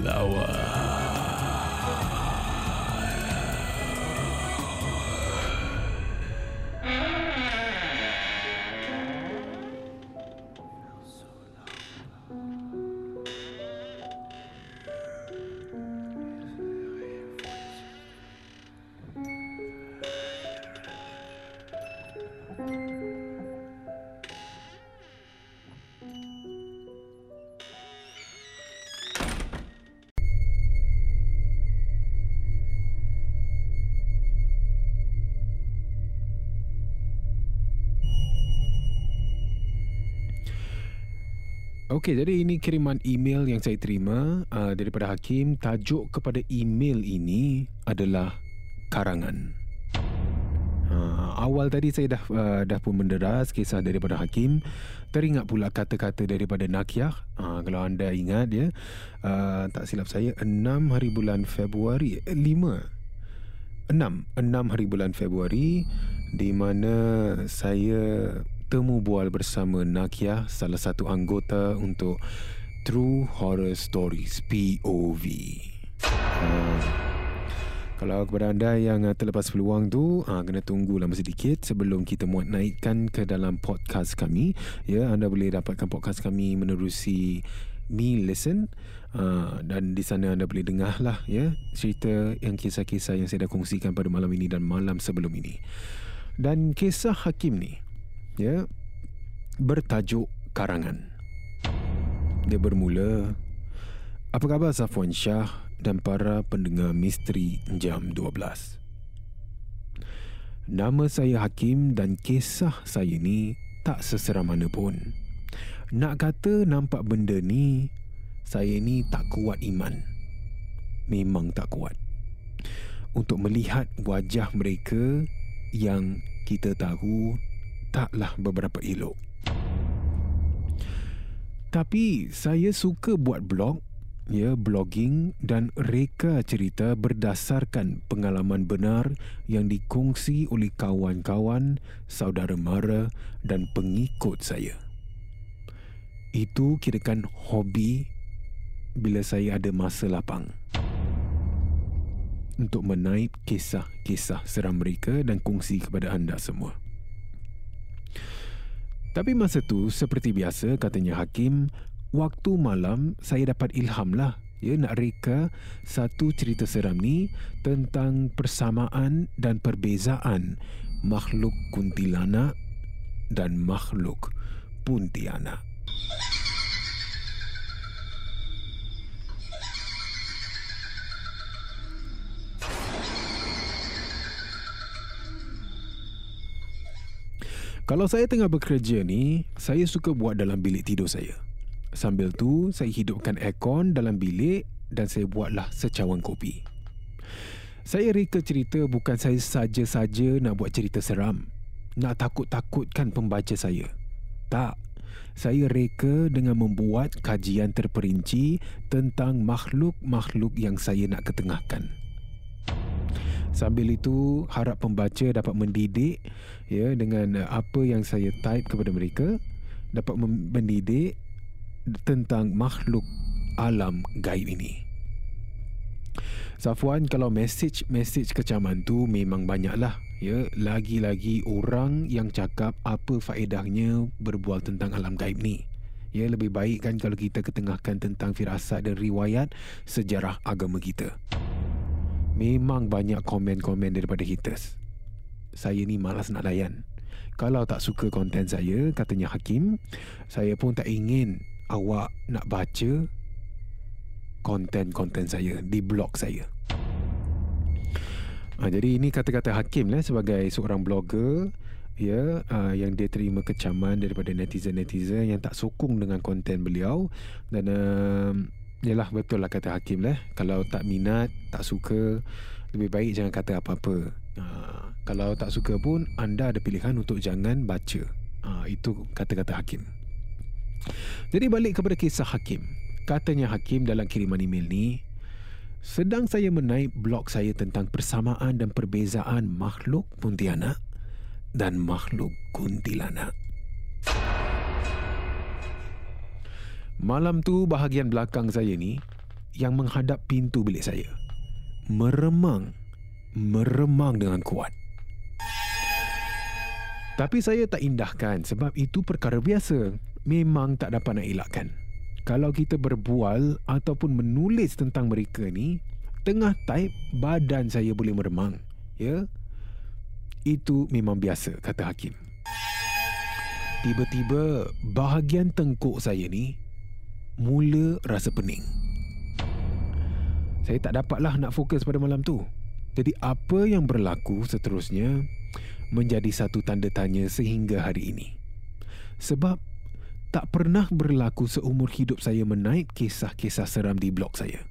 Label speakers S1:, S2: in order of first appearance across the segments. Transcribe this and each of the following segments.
S1: flower. Okey, jadi ini kiriman email yang saya terima uh, daripada Hakim. Tajuk kepada email ini adalah karangan. Uh, awal tadi saya dah uh, dah pun menderas kisah daripada Hakim. Teringat pula kata-kata daripada Nakiah. Uh, kalau anda ingat ya, uh, tak silap saya 6 hari bulan Februari eh, 5 6 6 hari bulan Februari di mana saya temu bual bersama Nakia, salah satu anggota untuk True Horror Stories POV. Uh, kalau kepada anda yang uh, terlepas peluang tu, uh, kena tunggu lama sedikit sebelum kita muat naikkan ke dalam podcast kami. Ya, anda boleh dapatkan podcast kami menerusi Me Listen uh, dan di sana anda boleh dengar lah ya cerita yang kisah-kisah yang saya dah kongsikan pada malam ini dan malam sebelum ini. Dan kisah Hakim ni ya bertajuk karangan. Dia bermula Apa khabar Safwan Shah dan para pendengar misteri jam 12? Nama saya Hakim dan kisah saya ni tak seseram mana pun. Nak kata nampak benda ni, saya ni tak kuat iman. Memang tak kuat. Untuk melihat wajah mereka yang kita tahu taklah beberapa elok. Tapi saya suka buat blog, ya blogging dan reka cerita berdasarkan pengalaman benar yang dikongsi oleh kawan-kawan, saudara mara dan pengikut saya. Itu kirakan hobi bila saya ada masa lapang untuk menaip kisah-kisah seram mereka dan kongsi kepada anda semua. Tapi masa tu seperti biasa katanya Hakim, waktu malam saya dapat ilham lah ya nak reka satu cerita seram ni tentang persamaan dan perbezaan makhluk kuntilanak dan makhluk puntianak. Kalau saya tengah bekerja ni, saya suka buat dalam bilik tidur saya. Sambil tu, saya hidupkan aircon dalam bilik dan saya buatlah secawan kopi. Saya reka cerita bukan saya saja-saja nak buat cerita seram. nak takut-takutkan pembaca saya. Tak. Saya reka dengan membuat kajian terperinci tentang makhluk-makhluk yang saya nak ketengahkan. Sambil itu harap pembaca dapat mendidik ya dengan apa yang saya type kepada mereka dapat mendidik tentang makhluk alam gaib ini. Safwan kalau message-message kecaman tu memang banyaklah ya lagi-lagi orang yang cakap apa faedahnya berbual tentang alam gaib ni. Ya lebih baik kan kalau kita ketengahkan tentang firasat dan riwayat sejarah agama kita. Memang banyak komen-komen daripada haters. Saya ni malas nak layan. Kalau tak suka konten saya, katanya Hakim, saya pun tak ingin awak nak baca konten-konten saya di blog saya. Ha, jadi ini kata-kata Hakim lah sebagai seorang blogger ya uh, yang dia terima kecaman daripada netizen-netizen yang tak sokong dengan konten beliau dan uh, yalah betul lah kata Hakim lah. Kalau tak minat tak suka lebih baik jangan kata apa-apa. Uh, kalau tak suka pun anda ada pilihan untuk jangan baca. Uh, itu kata-kata Hakim. Jadi balik kepada kisah Hakim. Katanya Hakim dalam kiriman email ni, sedang saya menaik blog saya tentang persamaan dan perbezaan makhluk Pontianak dan makhluk Kuntilanak. Malam tu bahagian belakang saya ni yang menghadap pintu bilik saya meremang meremang dengan kuat. Tapi saya tak indahkan sebab itu perkara biasa. Memang tak dapat nak elakkan kalau kita berbual ataupun menulis tentang mereka ni tengah type badan saya boleh meremang ya itu memang biasa kata hakim tiba-tiba bahagian tengkuk saya ni mula rasa pening saya tak dapatlah nak fokus pada malam tu jadi apa yang berlaku seterusnya menjadi satu tanda tanya sehingga hari ini sebab tak pernah berlaku seumur hidup saya menaip kisah-kisah seram di blog saya.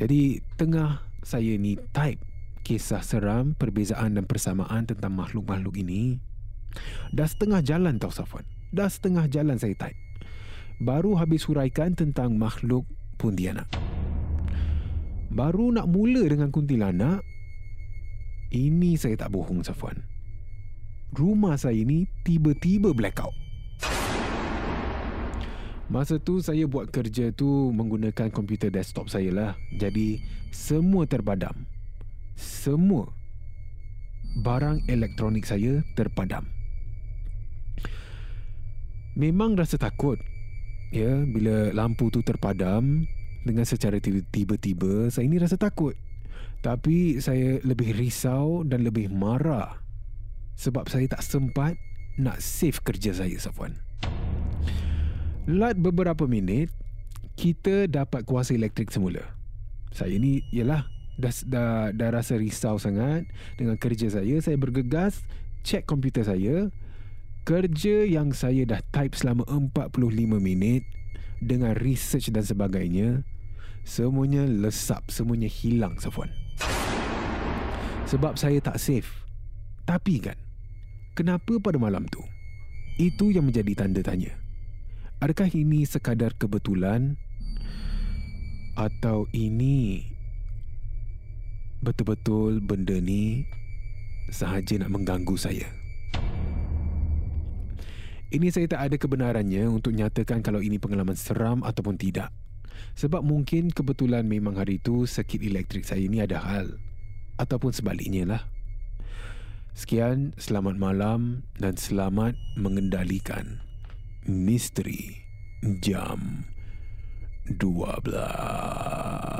S1: Jadi, tengah saya ni type kisah seram, perbezaan dan persamaan tentang makhluk-makhluk ini, dah setengah jalan tau Safwan. Dah setengah jalan saya type. Baru habis huraikan tentang makhluk Pontianak. Baru nak mula dengan kuntilanak, ini saya tak bohong Safwan. Rumah saya ni tiba-tiba blackout. Masa tu saya buat kerja tu menggunakan komputer desktop saya lah. Jadi semua terpadam. Semua barang elektronik saya terpadam. Memang rasa takut ya bila lampu tu terpadam dengan secara tiba-tiba saya ini rasa takut. Tapi saya lebih risau dan lebih marah sebab saya tak sempat nak save kerja saya Safwan. Lat beberapa minit kita dapat kuasa elektrik semula. Saya ni ialah dah, dah dah rasa risau sangat dengan kerja saya. Saya bergegas cek komputer saya. Kerja yang saya dah type selama 45 minit dengan research dan sebagainya semuanya lesap, semuanya hilang Safwan. Sebab saya tak safe. Tapi kan, kenapa pada malam tu? Itu yang menjadi tanda tanya. Adakah ini sekadar kebetulan atau ini betul-betul benda ni sahaja nak mengganggu saya? Ini saya tak ada kebenarannya untuk nyatakan kalau ini pengalaman seram ataupun tidak. Sebab mungkin kebetulan memang hari itu sekit elektrik saya ini ada hal. Ataupun sebaliknya lah. Sekian, selamat malam dan selamat mengendalikan. Misteri Jam 12